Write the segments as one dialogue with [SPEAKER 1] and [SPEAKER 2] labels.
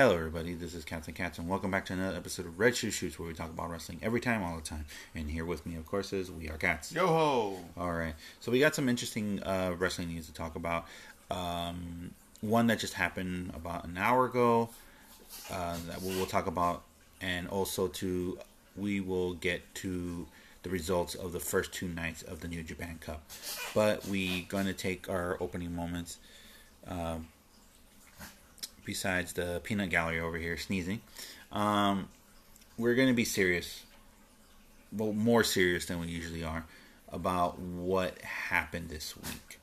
[SPEAKER 1] Hello, everybody. This is Captain Cats, and welcome back to another episode of Red Shoe Shoots, where we talk about wrestling every time, all the time. And here with me, of course, is We Are Cats.
[SPEAKER 2] Yo ho!
[SPEAKER 1] All right. So we got some interesting uh, wrestling news to talk about. Um, one that just happened about an hour ago uh, that we will talk about, and also to we will get to the results of the first two nights of the New Japan Cup. But we gonna take our opening moments. Um, besides the peanut gallery over here sneezing, um, we're gonna be serious, well, more serious than we usually are, about what happened this week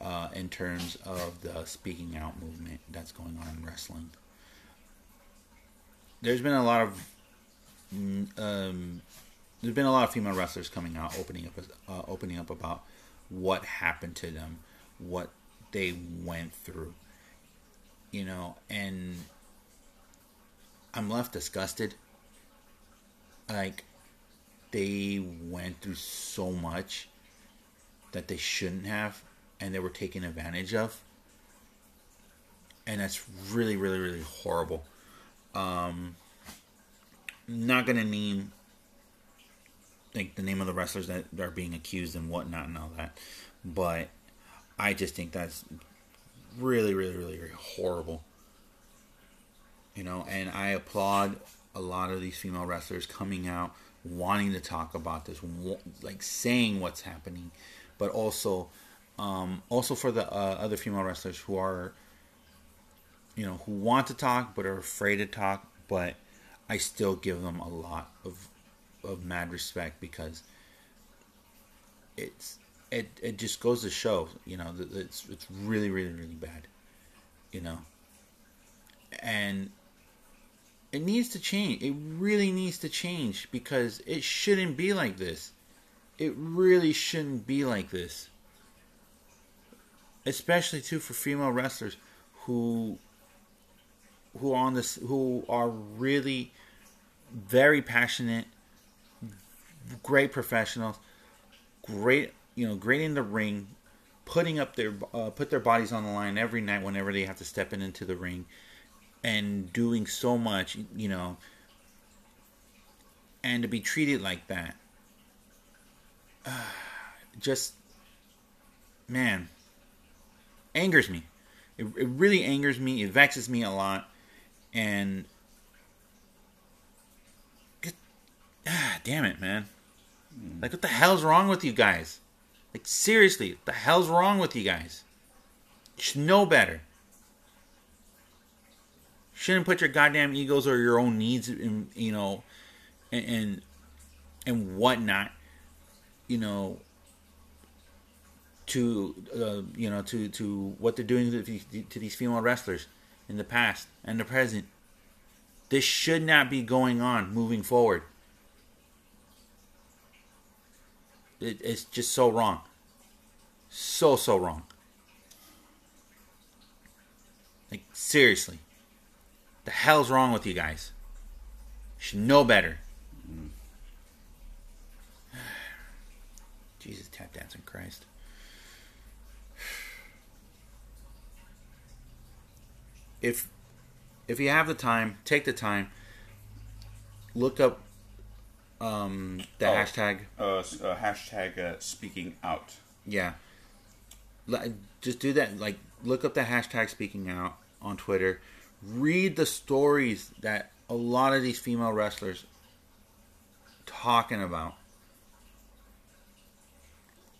[SPEAKER 1] uh, in terms of the speaking out movement that's going on in wrestling. There's been a lot of um, there's been a lot of female wrestlers coming out opening up uh, opening up about what happened to them, what they went through, you know, and I'm left disgusted. Like they went through so much that they shouldn't have and they were taken advantage of. And that's really, really, really horrible. Um, not gonna name like the name of the wrestlers that are being accused and whatnot and all that, but I just think that's really, really, really, really horrible. You know, and I applaud a lot of these female wrestlers coming out, wanting to talk about this, like saying what's happening, but also, um, also for the uh, other female wrestlers who are, you know, who want to talk but are afraid to talk. But I still give them a lot of of mad respect because it's it it just goes to show, you know, that it's it's really really really bad, you know, and it needs to change. It really needs to change because it shouldn't be like this. It really shouldn't be like this. Especially too for female wrestlers who who are on this who are really very passionate, great professionals, great you know, great in the ring, putting up their uh, put their bodies on the line every night whenever they have to step in into the ring, and doing so much, you know, and to be treated like that, uh, just man, angers me. It, it really angers me. It vexes me a lot, and ah, damn it, man. Like, what the hell's wrong with you guys? Like seriously, the hell's wrong with you guys? You should know better. Shouldn't put your goddamn egos or your own needs in, you know, and and, and whatnot, you know, to uh, you know to to what they're doing to these female wrestlers in the past and the present. This should not be going on moving forward. It, it's just so wrong. So, so wrong. Like, seriously. The hell's wrong with you guys? You should know better. Mm. Jesus, tap dancing Christ. If if you have the time, take the time. Look up um, the
[SPEAKER 2] Oh,
[SPEAKER 1] hashtag.
[SPEAKER 2] Uh, uh, hashtag uh, speaking out.
[SPEAKER 1] Yeah. Just do that. Like, look up the hashtag speaking out on Twitter. Read the stories that a lot of these female wrestlers talking about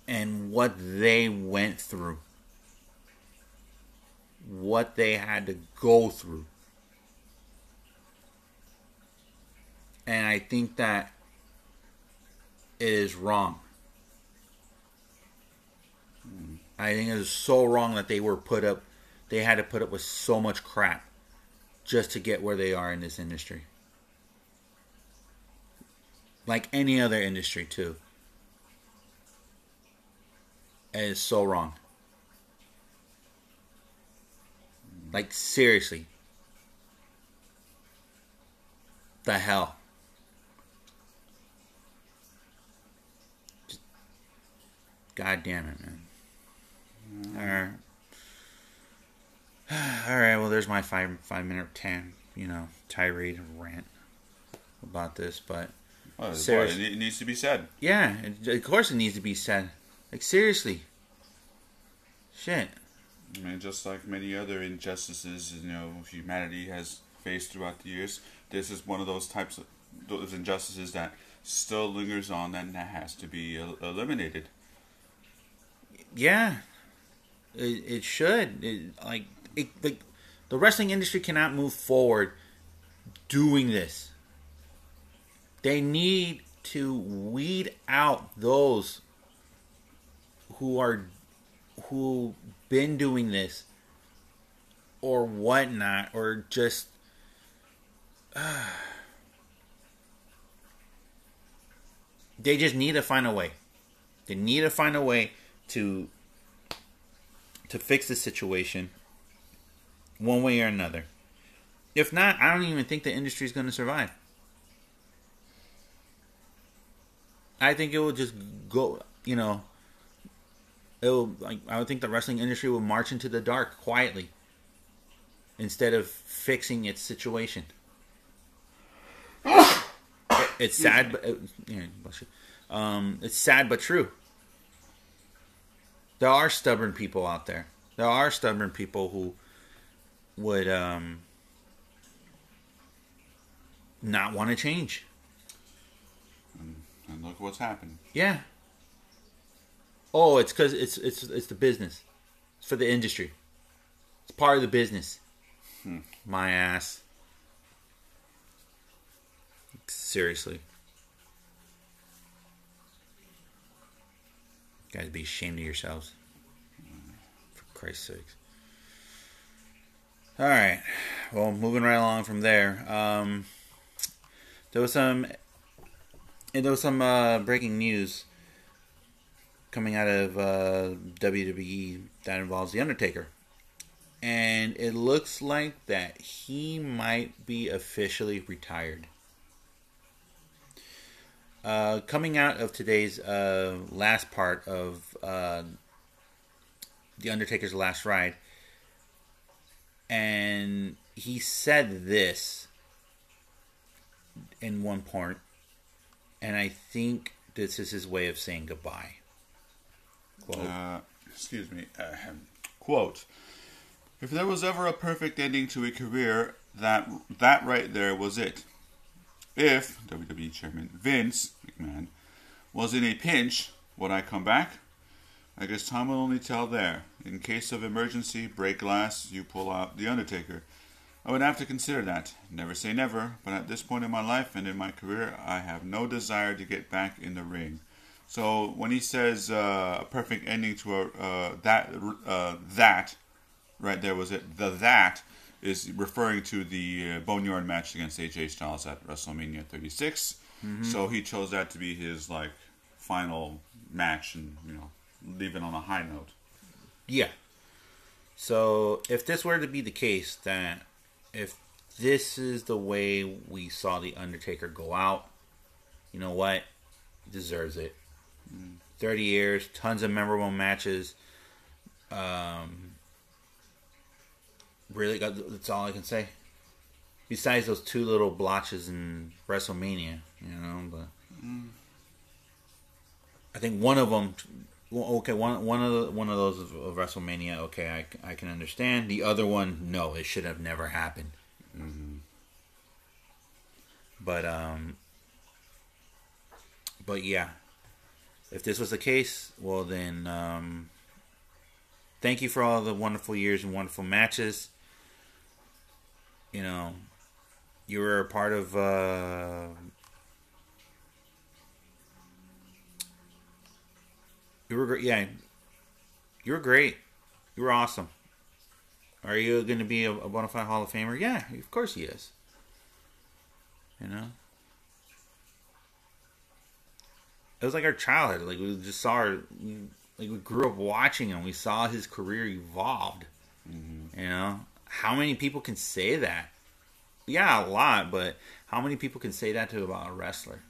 [SPEAKER 1] and what they went through. What they had to go through. And I think that it is wrong. I think it is so wrong that they were put up, they had to put up with so much crap just to get where they are in this industry. Like any other industry, too. It is so wrong. Like, seriously. The hell. God damn it, man. Alright. All right, well, there's my five five minute ten, you know, tirade rant about this, but
[SPEAKER 2] Well, boy, it, it needs to be said.
[SPEAKER 1] yeah, it, of course it needs to be said. Like seriously, shit.
[SPEAKER 2] I mean, just like many other injustices, you know, humanity has faced throughout the years, this is one of those types of those injustices that still lingers on and that has to be el- eliminated.
[SPEAKER 1] Yeah, it, it should. It, like, it, like the wrestling industry cannot move forward doing this. They need to weed out those who are who been doing this or whatnot, or just. they just need to find a way. They need to find a way to to fix the situation one way or another. If not, I don't even think the industry is going to survive. I think it will just go, you know, it will like I would think the wrestling industry will march into the dark quietly instead of fixing its situation. it's sad, but it, yeah. Um, it's sad but true. There are stubborn people out there. There are stubborn people who would um, not want to change.
[SPEAKER 2] And look what's happened.
[SPEAKER 1] Yeah. Oh, it's because it's it's it's the business. It's for the industry. It's part of the business. My ass. Seriously. Guys, be ashamed of yourselves. For Christ's sakes. All right. Well, moving right along from there. Um, there was some there was some uh, breaking news coming out of uh, WWE that involves The Undertaker. And it looks like that he might be officially retired. Uh, coming out of today's uh, last part of uh, The Undertaker's Last Ride, and he said this in one part and I think this is his way of saying goodbye. Quote.
[SPEAKER 2] Uh, excuse me. Quote: If there was ever a perfect ending to a career, that that right there was it. If WWE Chairman Vince McMahon was in a pinch, would I come back? I guess time will only tell there. In case of emergency, break glass, you pull out the Undertaker. I would have to consider that. Never say never, but at this point in my life and in my career, I have no desire to get back in the ring. So when he says uh, a perfect ending to a uh, that uh, that right there was it the that is referring to the uh, Boneyard match against AJ Styles at WrestleMania 36. So he chose that to be his like final match and you know leave it on a high note.
[SPEAKER 1] Yeah. So if this were to be the case, that if this is the way we saw the Undertaker go out, you know what? He deserves it. Thirty years, tons of memorable matches. Um, really, got that's all I can say. Besides those two little blotches in WrestleMania, you know, but I think one of them well, okay, one one of the, one of those of, of WrestleMania. Okay, I, I can understand. The other one, no, it should have never happened. But um, but yeah, if this was the case, well then, um, thank you for all the wonderful years and wonderful matches. You know, you were a part of. Uh, You were great. Yeah, you were great. You were awesome. Are you going to be a, a bona fide Hall of Famer? Yeah, of course he is. You know, it was like our childhood. Like we just saw our, like we grew up watching him. We saw his career evolved. You know, how many people can say that? Yeah, a lot, but how many people can say that to about a wrestler?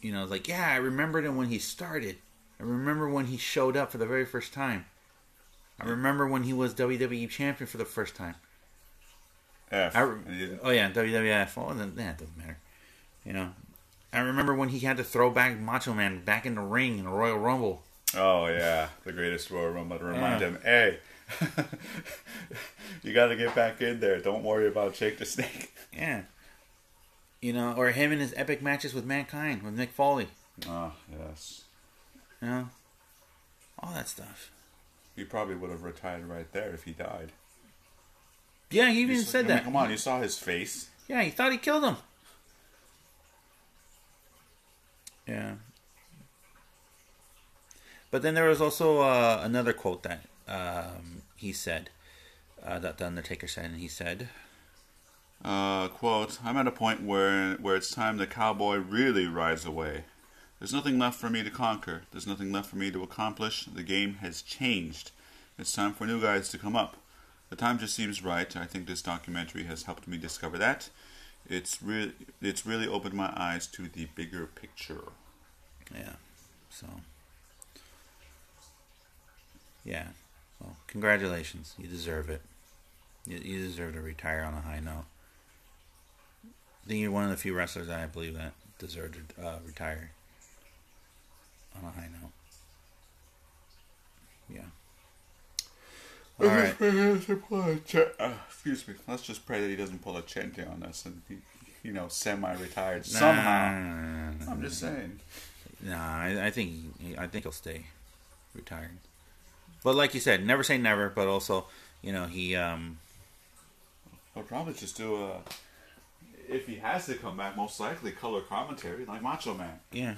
[SPEAKER 1] you know, like, yeah, I remembered him when he started. I remember when he showed up for the very first time. I remember when he was WWE champion for the first time.
[SPEAKER 2] F.
[SPEAKER 1] I, oh yeah, WWF. Oh, it doesn't matter. You know, I remember when he had to throw back Macho Man back in the ring in the Royal Rumble.
[SPEAKER 2] Oh yeah, the greatest Royal Rumble to remind
[SPEAKER 1] Yeah.
[SPEAKER 2] him, hey, you got to get back in there. Don't worry about Jake the Snake.
[SPEAKER 1] Yeah. You know, or him in his epic matches with Mankind with Mick Foley.
[SPEAKER 2] Oh yes,
[SPEAKER 1] You know, all that stuff.
[SPEAKER 2] he probably would have retired right there if he died.
[SPEAKER 1] Yeah, he even said
[SPEAKER 2] I mean,
[SPEAKER 1] that.
[SPEAKER 2] Come on, you saw his face.
[SPEAKER 1] Yeah, he thought he killed him. Yeah. But then there was also uh, another quote that um, he said, uh, that the Undertaker said, and he said,
[SPEAKER 2] Uh, quote, I'm at a point where where it's time the cowboy really rides away. There's nothing left for me to conquer. There's nothing left for me to accomplish. The game has changed. It's time for new guys to come up. The time just seems right. I think this documentary has helped me discover that. It's really it's really opened my eyes to the bigger picture.
[SPEAKER 1] yeah. So, yeah. Well, congratulations. You deserve it. You, you deserve to retire on a high note. I think you're one of the few wrestlers that I believe that deserve to uh, retire on a high note. Yeah. All right.
[SPEAKER 2] Uh, excuse me. Let's just pray that he doesn't pull a Chente on us and he, you know, semi-retired somehow.
[SPEAKER 1] Nah,
[SPEAKER 2] I'm just saying.
[SPEAKER 1] Nah, I, I think he, I think he'll stay retired. But like you said, never say never. But also, you know, he um,
[SPEAKER 2] He'll probably just do a. If he has to come back, most likely color commentary like Macho Man.
[SPEAKER 1] yeah,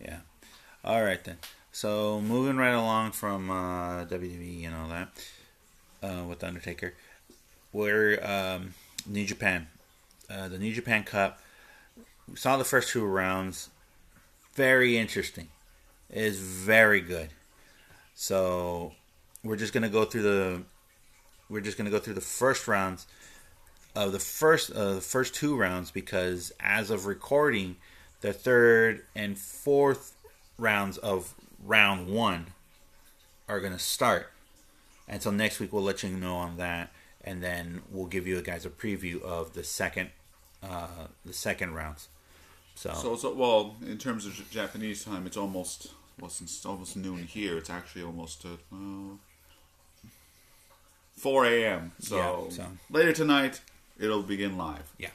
[SPEAKER 1] yeah. All right then. So moving right along from uh, WWE and all that uh, with the Undertaker, we're um, New Japan, uh, the New Japan Cup. We saw the first two rounds. Very interesting. Is very good. So we're just gonna go through the. We're just gonna go through the first rounds of the first uh, the first two rounds because as of recording, the third and fourth rounds of round one are gonna start. And so next week we'll let you know on that, and then we'll give you guys a preview of the second, uh, the second rounds. So,
[SPEAKER 2] So, so well, in terms of Japanese time, it's almost well, since it's almost noon here. It's actually almost uh, well, four a.m. So,
[SPEAKER 1] Yeah, so-
[SPEAKER 2] later tonight it'll begin live.
[SPEAKER 1] yeah,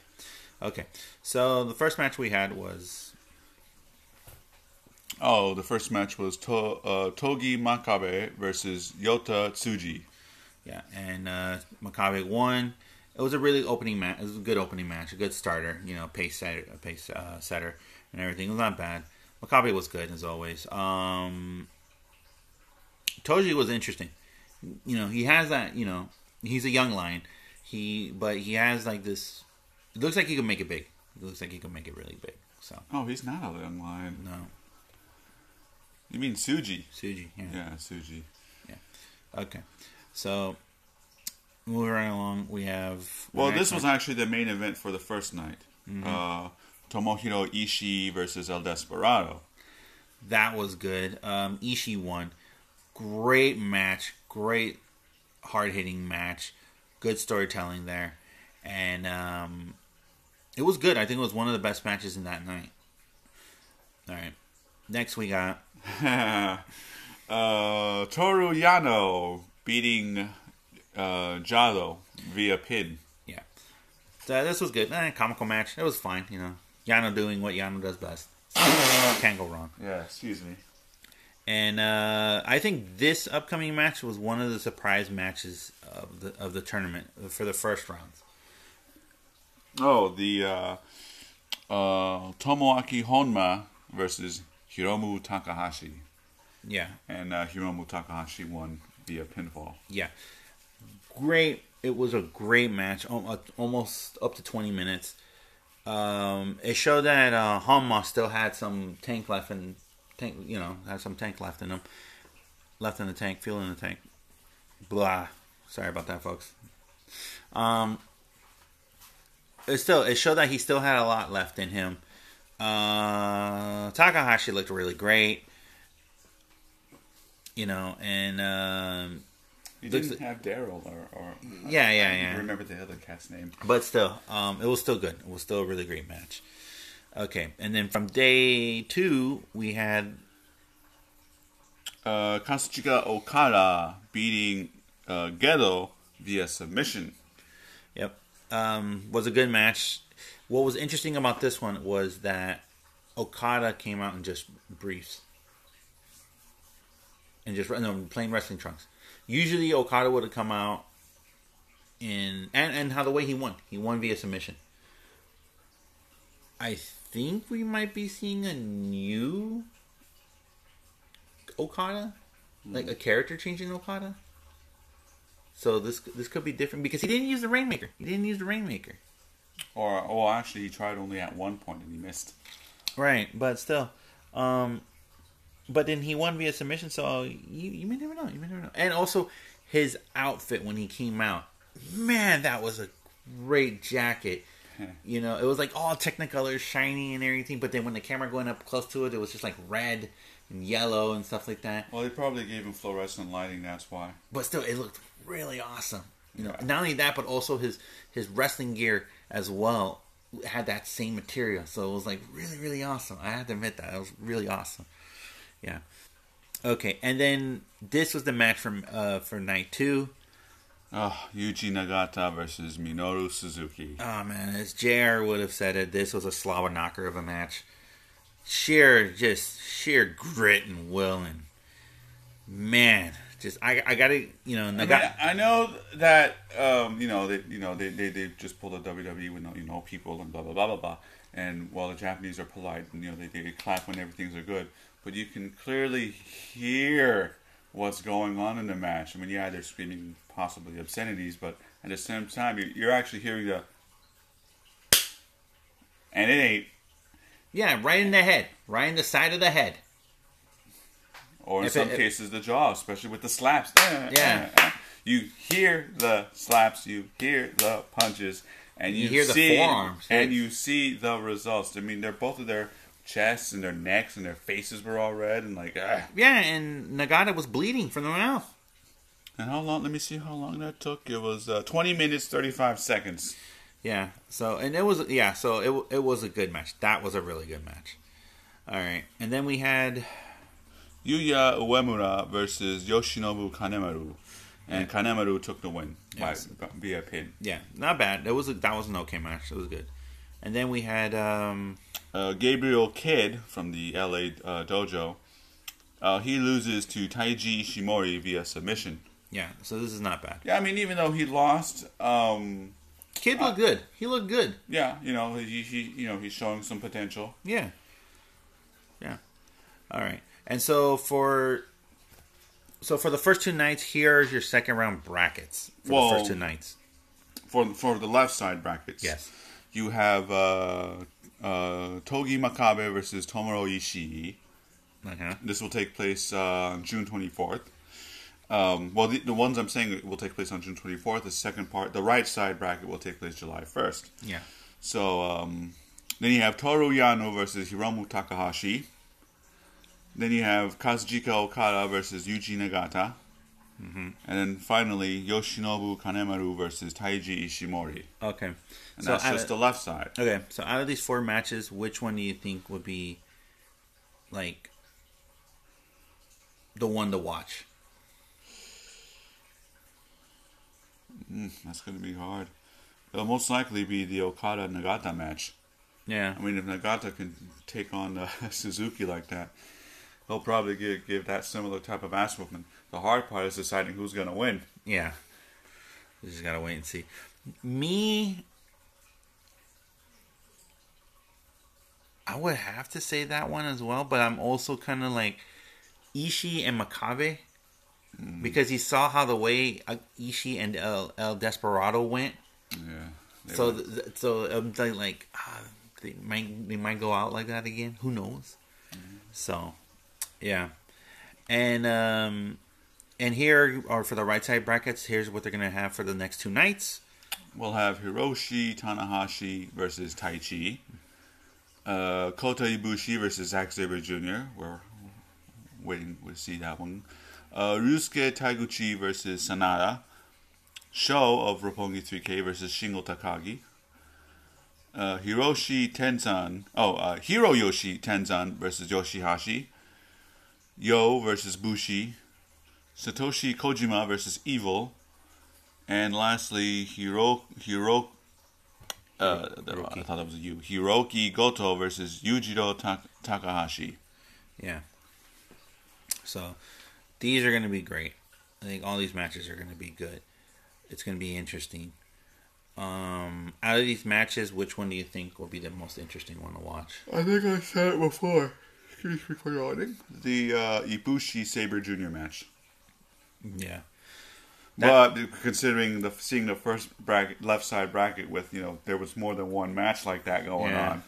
[SPEAKER 1] okay. So the first match we had was
[SPEAKER 2] Oh, the first match was to, uh, Togi Makabe versus Yota Tsuji.
[SPEAKER 1] Yeah, and uh, Makabe won. It was a really opening match. It was a good opening match, a good starter. You know, pace setter, pace uh, setter, and everything. It was not bad. Makabe was good as always. Um, Toji was interesting. You know, he has that. You know, he's a young lion. He, but he has like this. It looks like he can make it big. It looks like he can make it really big. So
[SPEAKER 2] Oh, he's not a young lion.
[SPEAKER 1] no,
[SPEAKER 2] You mean Suji?
[SPEAKER 1] Suji. Yeah.
[SPEAKER 2] Yeah, Suji. Yeah.
[SPEAKER 1] Okay. So moving right along, we have.
[SPEAKER 2] Well, this was actually the main event for the first night.
[SPEAKER 1] Mm-hmm.
[SPEAKER 2] Uh, Tomohiro Ishii versus El Desperado.
[SPEAKER 1] That was good. Um, Ishii won. Great match. Great hard hitting match. Good storytelling there. And um, it was good. I think it was one of the best matches in that night. All right. Next, we got.
[SPEAKER 2] uh, Toru Yano beating uh, Jado via pin.
[SPEAKER 1] Yeah. So this was good. Eh, comical match. It was fine. You know, Yano doing what Yano does best. Can't go wrong.
[SPEAKER 2] Yeah, excuse me.
[SPEAKER 1] And uh, I think this upcoming match was one of the surprise matches of the of the tournament for the first rounds.
[SPEAKER 2] Oh, the uh, uh, Tomoaki Honma versus Hiromu Takahashi.
[SPEAKER 1] Yeah,
[SPEAKER 2] And uh, Hiromu Takahashi won via pinfall.
[SPEAKER 1] yeah, great. It was a great match, uh, almost up to twenty minutes. Um, it showed that uh, still had some tank left in tank. You know, had some tank left in him, left in the tank, fuel in the tank. Blah. Sorry about that, folks. Um, it still it showed that he still had a lot left in him. Uh, Takahashi looked really great. you know, and um,
[SPEAKER 2] You didn't have Daryl or, or
[SPEAKER 1] Yeah, yeah,
[SPEAKER 2] I
[SPEAKER 1] yeah.
[SPEAKER 2] remember the other cat's name.
[SPEAKER 1] but still, um, it was still good. It was still a really great match. Okay, and then from day two, we had
[SPEAKER 2] Uh, Okada beating uh, Gedo via submission.
[SPEAKER 1] Yep. Um, was a good match. What was interesting about this one was that Okada came out in just briefs. And just no plain wrestling trunks. Usually Okada would have come out in and, and how the way he won. He won via submission. I think we might be seeing a new Okada. Like a character changing Okada. So this this could be different because he didn't use the Rainmaker. He didn't use the Rainmaker.
[SPEAKER 2] Or, well, actually, he tried only at one point and he missed.
[SPEAKER 1] Right, but still, um, but then he won via submission. So you you may never know. You may never know. And also his outfit when he came out, man, that was a great jacket. You know, it was like all Technicolor, shiny and everything. But then when the camera going up close to it, it was just like red and yellow and stuff like that.
[SPEAKER 2] Well, they probably gave him fluorescent lighting, that's why.
[SPEAKER 1] But still, it looked really awesome. You know,
[SPEAKER 2] Yeah.
[SPEAKER 1] not only that, but also his his wrestling gear as well had that same material. So it was like really, really awesome. I have to admit that it was really awesome. Yeah. Okay, and then this was the match from uh, for night two.
[SPEAKER 2] Oh, Yuji Nagata versus Minoru Suzuki.
[SPEAKER 1] Oh man, as JR would have said it, this was a slobber knocker of a match. Sheer, just sheer grit and will, and man, just I, I gotta, you know,
[SPEAKER 2] I, mean, I know that um, you know they you know they, they, they just pulled a WWE with no you know people and blah blah blah blah blah. And while the Japanese are polite, and, you know they, they clap when everything's are good, but you can clearly hear what's going on in the match. I mean, yeah, they're screaming possibly obscenities, but at the same time, you're, you're actually hearing the and it ain't.
[SPEAKER 1] Yeah, right in the head, right in the side of the head.
[SPEAKER 2] or in
[SPEAKER 1] If
[SPEAKER 2] some
[SPEAKER 1] it-
[SPEAKER 2] cases the jaw, especially with the slaps.
[SPEAKER 1] Yeah.
[SPEAKER 2] you hear the slaps, you hear the punches, and you,
[SPEAKER 1] You hear the
[SPEAKER 2] see
[SPEAKER 1] forearms,
[SPEAKER 2] and you see the results. I mean, they're both of their chests and their necks and their faces were all red and like ah.
[SPEAKER 1] Yeah, and Nagata was bleeding from the mouth.
[SPEAKER 2] And how long? Let me see how long that took. It was uh, twenty minutes thirty five seconds.
[SPEAKER 1] Yeah. So and it was yeah. So it it was a good match. That was a really good match. All right, and then we had
[SPEAKER 2] Yuya Uemura versus Yoshinobu Kanemaru, and Kanemaru took the win
[SPEAKER 1] Yes.
[SPEAKER 2] by via pin.
[SPEAKER 1] yeah, not bad. It was a, that was an okay match. It was good. And then we had um
[SPEAKER 2] uh, Gabriel Kidd from the LA uh, dojo. Uh, he loses to Taiji Ishimori via submission.
[SPEAKER 1] yeah. So this is not bad.
[SPEAKER 2] Yeah, I mean, even though he lost, um,
[SPEAKER 1] Kidd looked good. He looked good.
[SPEAKER 2] yeah, you know, he, he you know he's showing some potential.
[SPEAKER 1] Yeah. Yeah. All right. And so for so for the first two nights, here's your second round brackets for
[SPEAKER 2] Whoa.
[SPEAKER 1] the first two nights.
[SPEAKER 2] For for the left side brackets,
[SPEAKER 1] Yes.
[SPEAKER 2] You have uh, uh, Togi Makabe versus Tomoro Ishii.
[SPEAKER 1] Uh-huh.
[SPEAKER 2] This will take place uh, on June 24th. Um, well, the, the ones I'm saying will take place on June 24th. The second part, the right side bracket, will take place July 1st.
[SPEAKER 1] Yeah.
[SPEAKER 2] So um, then you have Toru Yano versus Hiromu Takahashi. Then you have Kazuchika Okada versus Yuji Nagata.
[SPEAKER 1] Mm-hmm.
[SPEAKER 2] And then finally, Yoshinobu Kanemaru versus Taiji Ishimori.
[SPEAKER 1] Okay.
[SPEAKER 2] And
[SPEAKER 1] so
[SPEAKER 2] that's just
[SPEAKER 1] of,
[SPEAKER 2] the left side.
[SPEAKER 1] okay. So out of these four matches, which one do you think would be like the one to watch?
[SPEAKER 2] Mm, that's going to be hard. It'll most likely be the Okada Nagata match.
[SPEAKER 1] Yeah.
[SPEAKER 2] I mean, if Nagata can take on uh, Suzuki like that, he'll probably give, give that similar type of ass whooping. The hard part is deciding who's going to win.
[SPEAKER 1] Yeah. We just gotta wait and see. Me, I would have to say that one as well, but I'm also kind of like Ishii and Makabe because he saw how the way Ishii and El, El Desperado went.
[SPEAKER 2] Yeah.
[SPEAKER 1] So, th- so I'm like, like ah, they might they might go out like that again. Who knows? So, yeah, and um, and here are for the right side brackets. Here's what they're gonna have for the next two nights.
[SPEAKER 2] we'll have Hiroshi Tanahashi versus Taichi. Uh, Kota Ibushi versus Zack Sabre Jr. We're waiting to see that one. Uh, Ryusuke Taguchi versus Sanada. Sho of Roppongi 3K versus Shingo Takagi. Uh, Hiroshi Tenzan. Oh, uh, Hiroyoshi Tenzan versus Yoshi-Hashi. Yo versus Bushi. Satoshi Kojima versus Evil. And lastly, Hiro Hiro. Uh, I thought that was a U. Hiroki Goto versus Yujiro Tak- Takahashi.
[SPEAKER 1] Yeah. So these are going to be great. I think all these matches are going to be good. It's going to be interesting. Um, out of these matches, which one do you think will be the most interesting one to watch?
[SPEAKER 2] I think I said it before. Excuse me for yawning. The uh, Ibushi Sabre Junior match.
[SPEAKER 1] Yeah.
[SPEAKER 2] but considering the seeing the first bracket, left side bracket with you know there was more than one match like that going
[SPEAKER 1] Yeah.
[SPEAKER 2] on,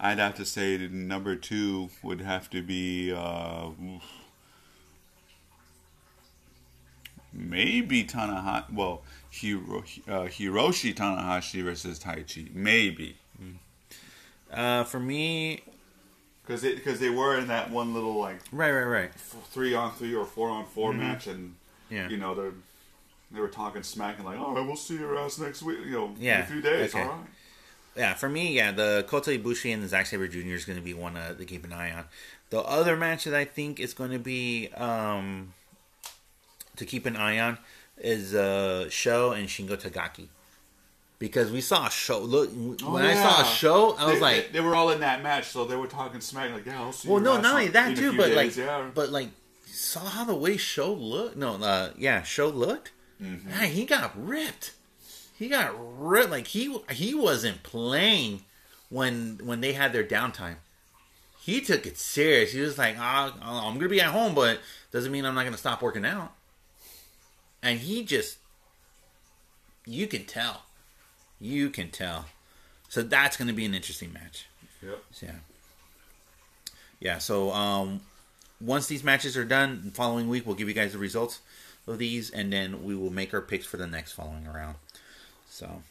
[SPEAKER 2] I'd have to say that number two would have to be uh, maybe Tanahashi. Well, Hiro, uh, Hiroshi Tanahashi versus Taichi, maybe
[SPEAKER 1] Uh, for me,
[SPEAKER 2] because because they were in that one little like
[SPEAKER 1] right, right, right.
[SPEAKER 2] three on three or four on 4 match, and
[SPEAKER 1] Mm-hmm. Yeah.
[SPEAKER 2] you know they're they were talking smack and like, all right, we'll see your ass next week. You know,
[SPEAKER 1] Yeah,
[SPEAKER 2] in a few days.
[SPEAKER 1] okay.
[SPEAKER 2] All right.
[SPEAKER 1] Yeah, for me, yeah, the Kota Ibushi and the Zack Sabre Jr. is going to be one uh, to keep an eye on. The other match that I think is going to be um, to keep an eye on is uh, Sho and Shingo Takagi. Because we saw a show. Look, when
[SPEAKER 2] Oh,
[SPEAKER 1] I saw a show, I was
[SPEAKER 2] they,
[SPEAKER 1] like,
[SPEAKER 2] they, they were all in that match, so they were talking smack like, yeah, I'll see.
[SPEAKER 1] You
[SPEAKER 2] Well,
[SPEAKER 1] no, not only that too, but
[SPEAKER 2] days,
[SPEAKER 1] like,
[SPEAKER 2] yeah.
[SPEAKER 1] but like, saw how the way Sho looked. No, uh, yeah, Sho looked.
[SPEAKER 2] Mm-hmm.
[SPEAKER 1] Man, he got ripped. He got ripped. Like he he wasn't playing when when they had their downtime. He took it serious. He was like, ah, I'm gonna be at home, but doesn't mean I'm not gonna stop working out. And he just, you can tell, you can tell. So that's gonna be an interesting match.
[SPEAKER 2] Yep.
[SPEAKER 1] Yeah. Yeah, so um, once these matches are done, the following week we'll give you guys the results of these, and then we will make our picks for the next following round. So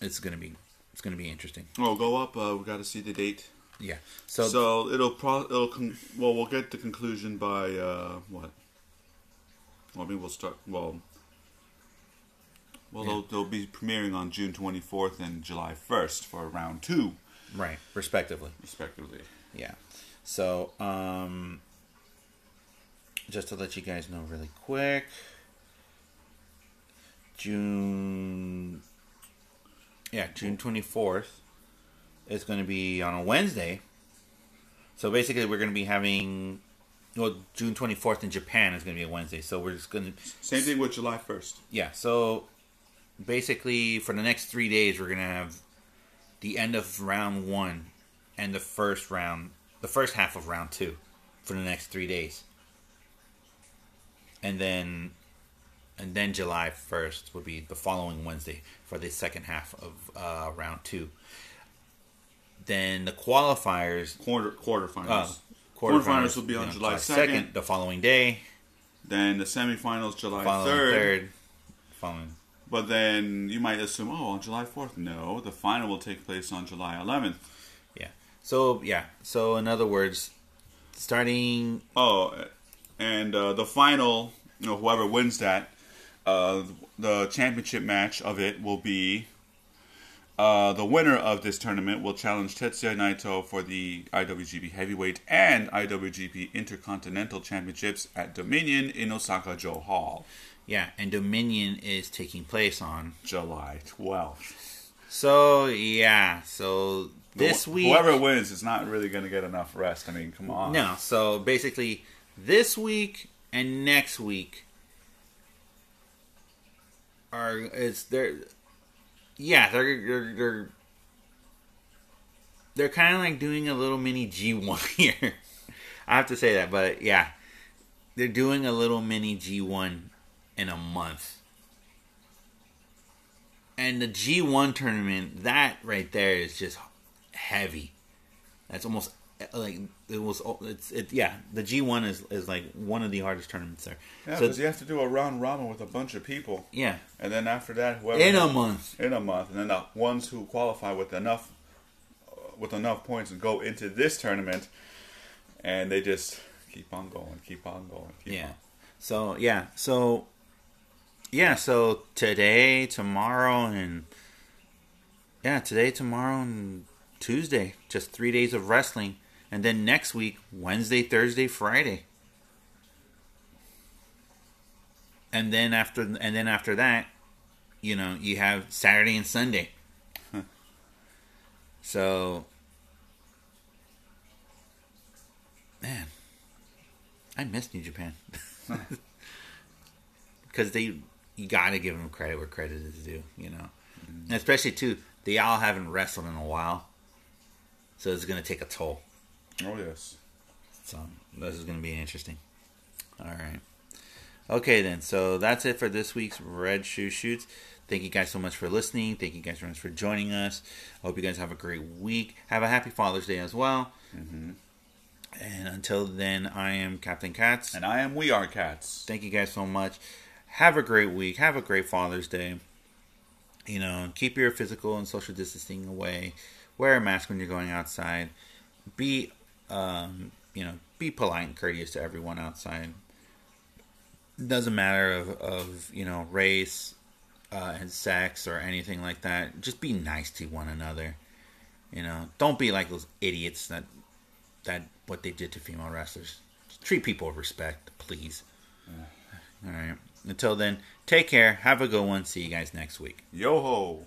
[SPEAKER 1] it's gonna be it's gonna be interesting.
[SPEAKER 2] Oh, go up. Uh, we got to see the date.
[SPEAKER 1] Yeah. So,
[SPEAKER 2] So, it'll pro. It'll con- well, we'll get the conclusion by uh, what? Well, I mean, we'll start. Well, well,
[SPEAKER 1] Yeah.
[SPEAKER 2] they'll, they'll be premiering on June twenty fourth and July first for round two,
[SPEAKER 1] right, respectively.
[SPEAKER 2] respectively.
[SPEAKER 1] Yeah. So um, just to let you guys know really quick, June. Yeah, June twenty fourth. is going to be on a Wednesday. So basically, we're going to be having. Well, June twenty fourth in Japan is going to be a Wednesday. So we're just going to.
[SPEAKER 2] Same thing with July first.
[SPEAKER 1] Yeah. So basically, for the next three days, we're going to have the end of round one and the first round, the first half of round two, for the next three days, and then, and then July first would be the following Wednesday for the second half of uh, round two. Then the qualifiers,
[SPEAKER 2] Quarter quarterfinals.
[SPEAKER 1] uh,
[SPEAKER 2] quarterfinals will be on July second.
[SPEAKER 1] the following day,
[SPEAKER 2] Then the semifinals July third.
[SPEAKER 1] third, following
[SPEAKER 2] But then you might assume, oh, on July fourth. No, the final will take place on July eleventh.
[SPEAKER 1] Yeah. So yeah. So in other words, starting
[SPEAKER 2] Oh, and uh, the final, you know, whoever wins that, uh, the championship match of it will be. Uh, the winner of this tournament will challenge Tetsuya Naito for the IWGP Heavyweight and IWGP Intercontinental Championships at Dominion in Osaka-jo Hall,
[SPEAKER 1] yeah, and Dominion is taking place on.
[SPEAKER 2] July 12th.
[SPEAKER 1] So yeah. So this
[SPEAKER 2] Wh-
[SPEAKER 1] week.
[SPEAKER 2] Whoever wins is not really going to get enough rest. I mean, come on.
[SPEAKER 1] No. So basically, this week and next week are it's they're yeah they're they're they're, they're kind of like doing a little mini G one here. I have to say that, but yeah, they're doing a little mini G one in a month. And the G1 tournament, that right there is just heavy. That's almost like it was. It's it. Yeah, the G1 is is like one of the hardest tournaments there.
[SPEAKER 2] Yeah,
[SPEAKER 1] so
[SPEAKER 2] because you have to do a round robin with a bunch of people.
[SPEAKER 1] yeah,
[SPEAKER 2] And then after that, whoever
[SPEAKER 1] in a month.
[SPEAKER 2] in a month, and then the ones who qualify with enough uh, with enough points and go into this tournament, and they just keep on going, keep on going, keep
[SPEAKER 1] Yeah.
[SPEAKER 2] on.
[SPEAKER 1] So yeah, so yeah, so today, tomorrow, and yeah, today, tomorrow, and Tuesday, just three days of wrestling, and then next week, Wednesday, Thursday, Friday, and then after, and then after that, you know, you have Saturday and Sunday. so, man, I miss New Japan because they you got to give them credit where credit is due, you know. Mm-hmm. Especially too, they all haven't wrestled in a while, so it's going to take a toll.
[SPEAKER 2] Oh yes.
[SPEAKER 1] So this is going to be interesting. All right. Okay then, so that's it for this week's Red Shoe Shoots. Thank you guys so much for listening. Thank you guys so much for joining us. I hope you guys have a great week. Have a happy Father's Day as well. Mm-hmm. And until then, I am Captain Cats.
[SPEAKER 2] And I am We Are Cats.
[SPEAKER 1] Thank you guys so much. Have a great week. Have a great Father's Day. You know, keep your physical and social distancing away. Wear a mask when you're going outside. Be, um, you know, be polite and courteous to everyone outside. Doesn't matter of, of you know race uh, and sex or anything like that. Just be nice to one another. You know, don't be like those idiots that that what they did to female wrestlers. Just treat people with respect, please. All right. Until then, take care. Have a good one. See you guys next week.
[SPEAKER 2] Yo ho.